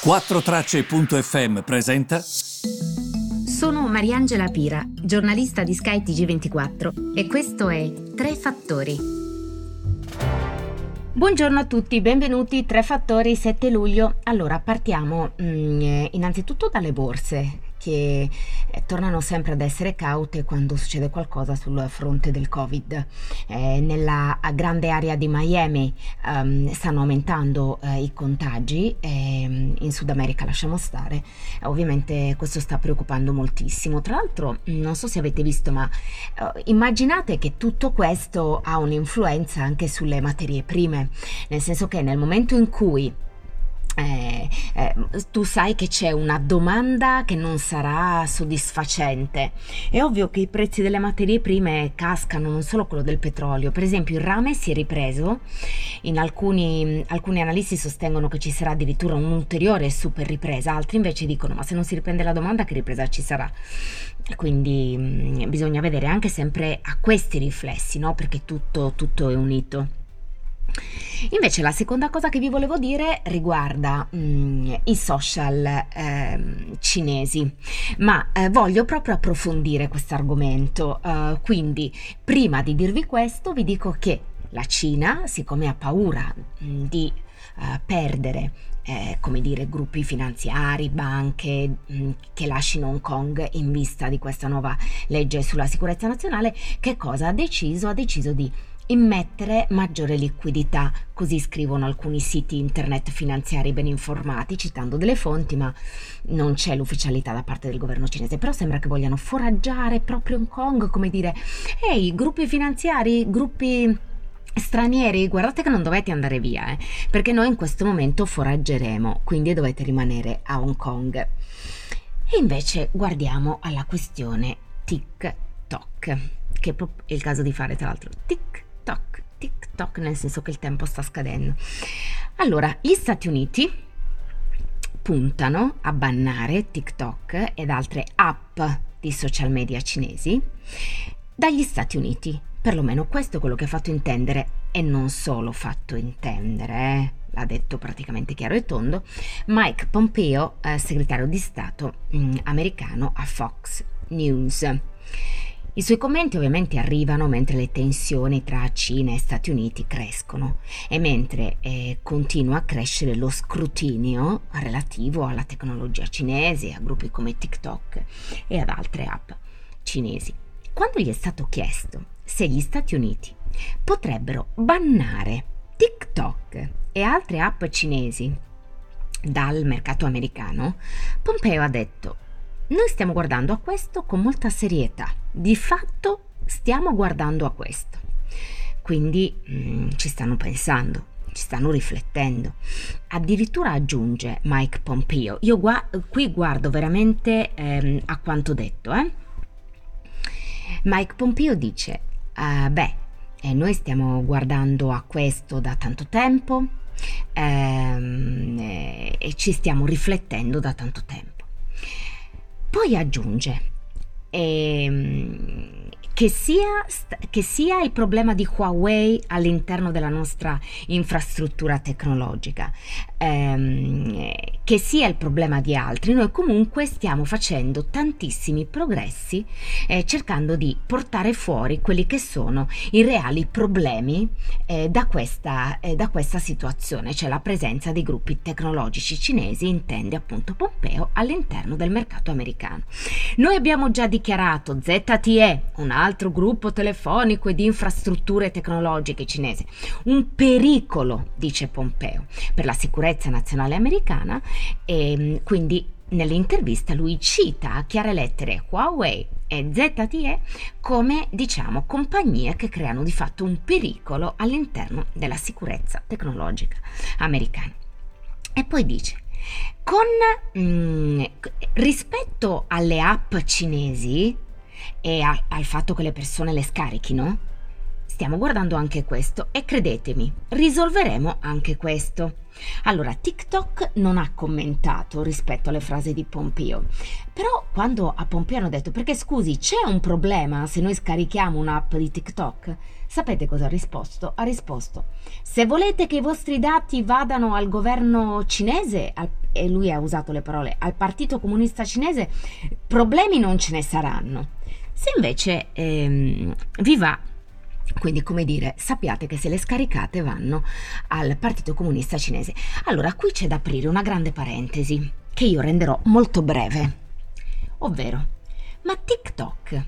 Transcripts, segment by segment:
4Tracce.fm presenta. Sono Mariangela Pira, giornalista di Sky TG24 e questo è Tre Fattori. Buongiorno a tutti, benvenuti Tre Fattori 7 luglio. Allora, partiamo mm, innanzitutto dalle borse che eh, tornano sempre ad essere caute quando succede qualcosa sul fronte del Covid. Eh, nella grande area di Miami um, stanno aumentando eh, i contagi, ehm, in Sud America lasciamo stare, ovviamente questo sta preoccupando moltissimo. Tra l'altro, non so se avete visto, ma uh, immaginate che tutto questo ha un'influenza anche sulle materie prime, nel senso che nel momento in cui eh, eh, tu sai che c'è una domanda che non sarà soddisfacente. È ovvio che i prezzi delle materie prime cascano, non solo quello del petrolio. Per esempio, il rame si è ripreso. In alcuni, alcuni analisti sostengono che ci sarà addirittura un'ulteriore super ripresa, altri invece dicono: ma se non si riprende la domanda, che ripresa ci sarà? Quindi mh, mm, bisogna vedere anche sempre a questi riflessi, no? perché tutto, tutto è unito. Invece la seconda cosa che vi volevo dire riguarda mm, i social eh, cinesi, ma eh, voglio proprio approfondire questo argomento. Uh, quindi prima di dirvi questo vi dico che la Cina, siccome ha paura mm, di uh, perdere eh, come dire, gruppi finanziari, banche mh, mm, che lasciano Hong Kong in vista di questa nuova legge sulla sicurezza nazionale, che cosa ha deciso? Ha deciso di immettere maggiore liquidità, così scrivono alcuni siti internet finanziari ben informati, citando delle fonti, ma non c'è l'ufficialità da parte del governo cinese. Però sembra che vogliano foraggiare proprio Hong Kong, come dire, ehi, gruppi finanziari, gruppi stranieri, guardate che non dovete andare via, eh, perché noi in questo momento foraggeremo, quindi dovete rimanere a Hong Kong. E invece guardiamo alla questione TikTok, che è il caso di fare tra l'altro TikTok TikTok, nel senso che il tempo sta scadendo. Allora, gli Stati Uniti puntano a bannare TikTok ed altre app di social media cinesi dagli Stati Uniti. Perlomeno questo è quello che ha fatto intendere e non solo fatto intendere, eh? l'ha detto praticamente chiaro e tondo, Mike Pompeo, eh, segretario di Stato mh, mm, americano a Fox News. I suoi commenti ovviamente arrivano mentre le tensioni tra Cina e Stati Uniti crescono e mentre eh, continua a crescere lo scrutinio relativo alla tecnologia cinese, a gruppi come TikTok e ad altre app cinesi. Quando gli è stato chiesto se gli Stati Uniti potrebbero bannare TikTok e altre app cinesi dal mercato americano, Pompeo ha detto noi stiamo guardando a questo con molta serietà. Di fatto stiamo guardando a questo. Quindi mm, ci stanno pensando, ci stanno riflettendo. Addirittura aggiunge Mike Pompeo, io gua- qui guardo veramente ehm, a quanto detto. Eh? Mike Pompeo dice, uh, beh, eh, noi stiamo guardando a questo da tanto tempo ehm, eh, e ci stiamo riflettendo da tanto tempo. Poi aggiunge ehm, che sia, che sia, il problema di Huawei all'interno della nostra infrastruttura tecnologica, ehm, che sia il problema di altri, noi comunque stiamo facendo tantissimi progressi eh, cercando di portare fuori quelli che sono i reali problemi eh, da, questa, eh, da questa situazione, cioè la presenza dei gruppi tecnologici cinesi, intende appunto Pompeo, all'interno del mercato americano. Noi abbiamo già dichiarato ZTE, un altro gruppo telefonico e di infrastrutture tecnologiche cinese. Un pericolo, dice Pompeo, per la sicurezza nazionale americana e mm, quindi nell'intervista lui cita a chiare lettere Huawei e ZTE come diciamo compagnie che creano di fatto un pericolo all'interno della sicurezza tecnologica americana. E poi dice con mh, mm, rispetto alle app cinesi e a, al fatto che le persone le scarichino, stiamo guardando anche questo e credetemi, risolveremo anche questo. Allora, TikTok non ha commentato rispetto alle frasi di Pompeo, però quando a Pompeo hanno detto perché scusi, c'è un problema se noi scarichiamo un'app di TikTok? Sapete cosa ha risposto? Ha risposto, se volete che i vostri dati vadano al governo cinese, al, e lui ha usato le parole, al Partito Comunista Cinese, problemi non ce ne saranno. Se invece ehm, vi va quindi, come dire, sappiate che se le scaricate vanno al Partito Comunista Cinese. Allora, qui c'è da aprire una grande parentesi, che io renderò molto breve. Ovvero, ma TikTok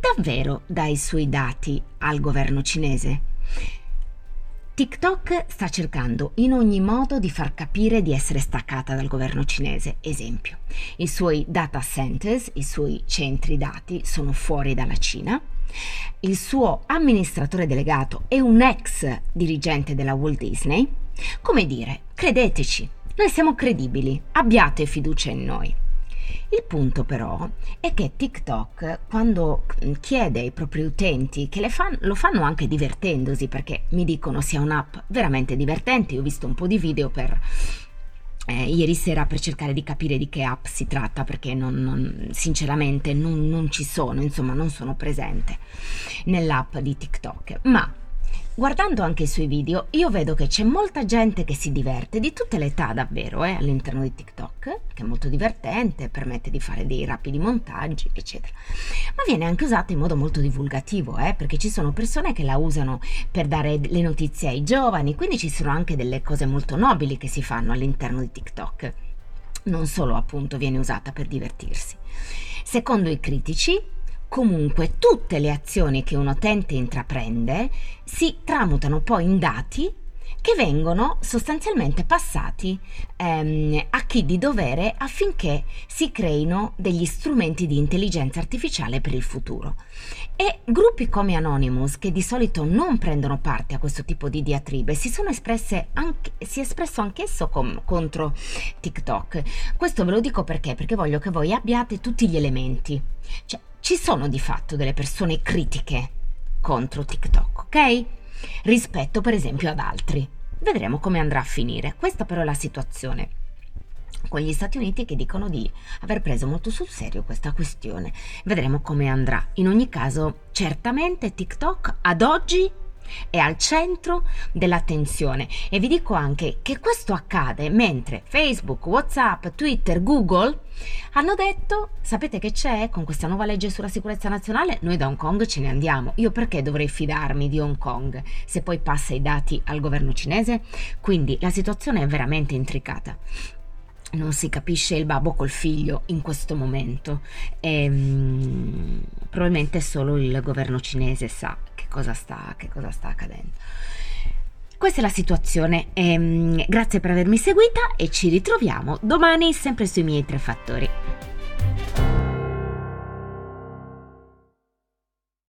davvero dà i suoi dati al governo cinese? TikTok sta cercando in ogni modo di far capire di essere staccata dal governo cinese. Esempio, i suoi data centers, i suoi centri dati sono fuori dalla Cina il suo amministratore delegato è un ex dirigente della Walt Disney, come dire, credeteci, noi siamo credibili, abbiate fiducia in noi. Il punto però è che TikTok quando chiede ai propri utenti che fan, lo fanno anche divertendosi perché mi dicono sia un'app veramente divertente, io ho visto un po' di video per eh, ieri sera per cercare di capire di che app si tratta perché non, non, sinceramente non, non ci sono, insomma non sono presente nell'app di TikTok, ma Guardando anche i suoi video, io vedo che c'è molta gente che si diverte, di tutte le età davvero, eh, all'interno di TikTok, che è molto divertente, permette di fare dei rapidi montaggi, eccetera. Ma viene anche usata in modo molto divulgativo, eh, perché ci sono persone che la usano per dare le notizie ai giovani, quindi ci sono anche delle cose molto nobili che si fanno all'interno di TikTok. Non solo appunto viene usata per divertirsi. Secondo i critici, Comunque tutte le azioni che un utente intraprende si tramutano poi in dati che vengono sostanzialmente passati ehm, a chi di dovere affinché si creino degli strumenti di intelligenza artificiale per il futuro. E gruppi come Anonymous, che di solito non prendono parte a questo tipo di diatribe, si anche, si è espresso anch'esso com, contro TikTok. Questo ve lo dico perché? Perché voglio che voi abbiate tutti gli elementi. Cioè, ci sono di fatto delle persone critiche contro TikTok, ok? Rispetto per esempio ad altri. Vedremo come andrà a finire. Questa però è la situazione con gli Stati Uniti che dicono di aver preso molto sul serio questa questione. Vedremo come andrà. In ogni caso, certamente TikTok ad oggi è al centro dell'attenzione e vi dico anche che questo accade mentre Facebook, Whatsapp, Twitter, Google hanno detto, sapete che c'è con questa nuova legge sulla sicurezza nazionale? Noi da Hong Kong ce ne andiamo. Io perché dovrei fidarmi di Hong Kong se poi passa i dati al governo cinese? Quindi la situazione è veramente intricata non si capisce il babbo col figlio in questo momento e um, probabilmente solo il governo cinese sa cosa sta, che cosa sta accadendo. Questa è la situazione, e, um, grazie per avermi seguita e ci ritroviamo domani sempre sui miei tre fattori.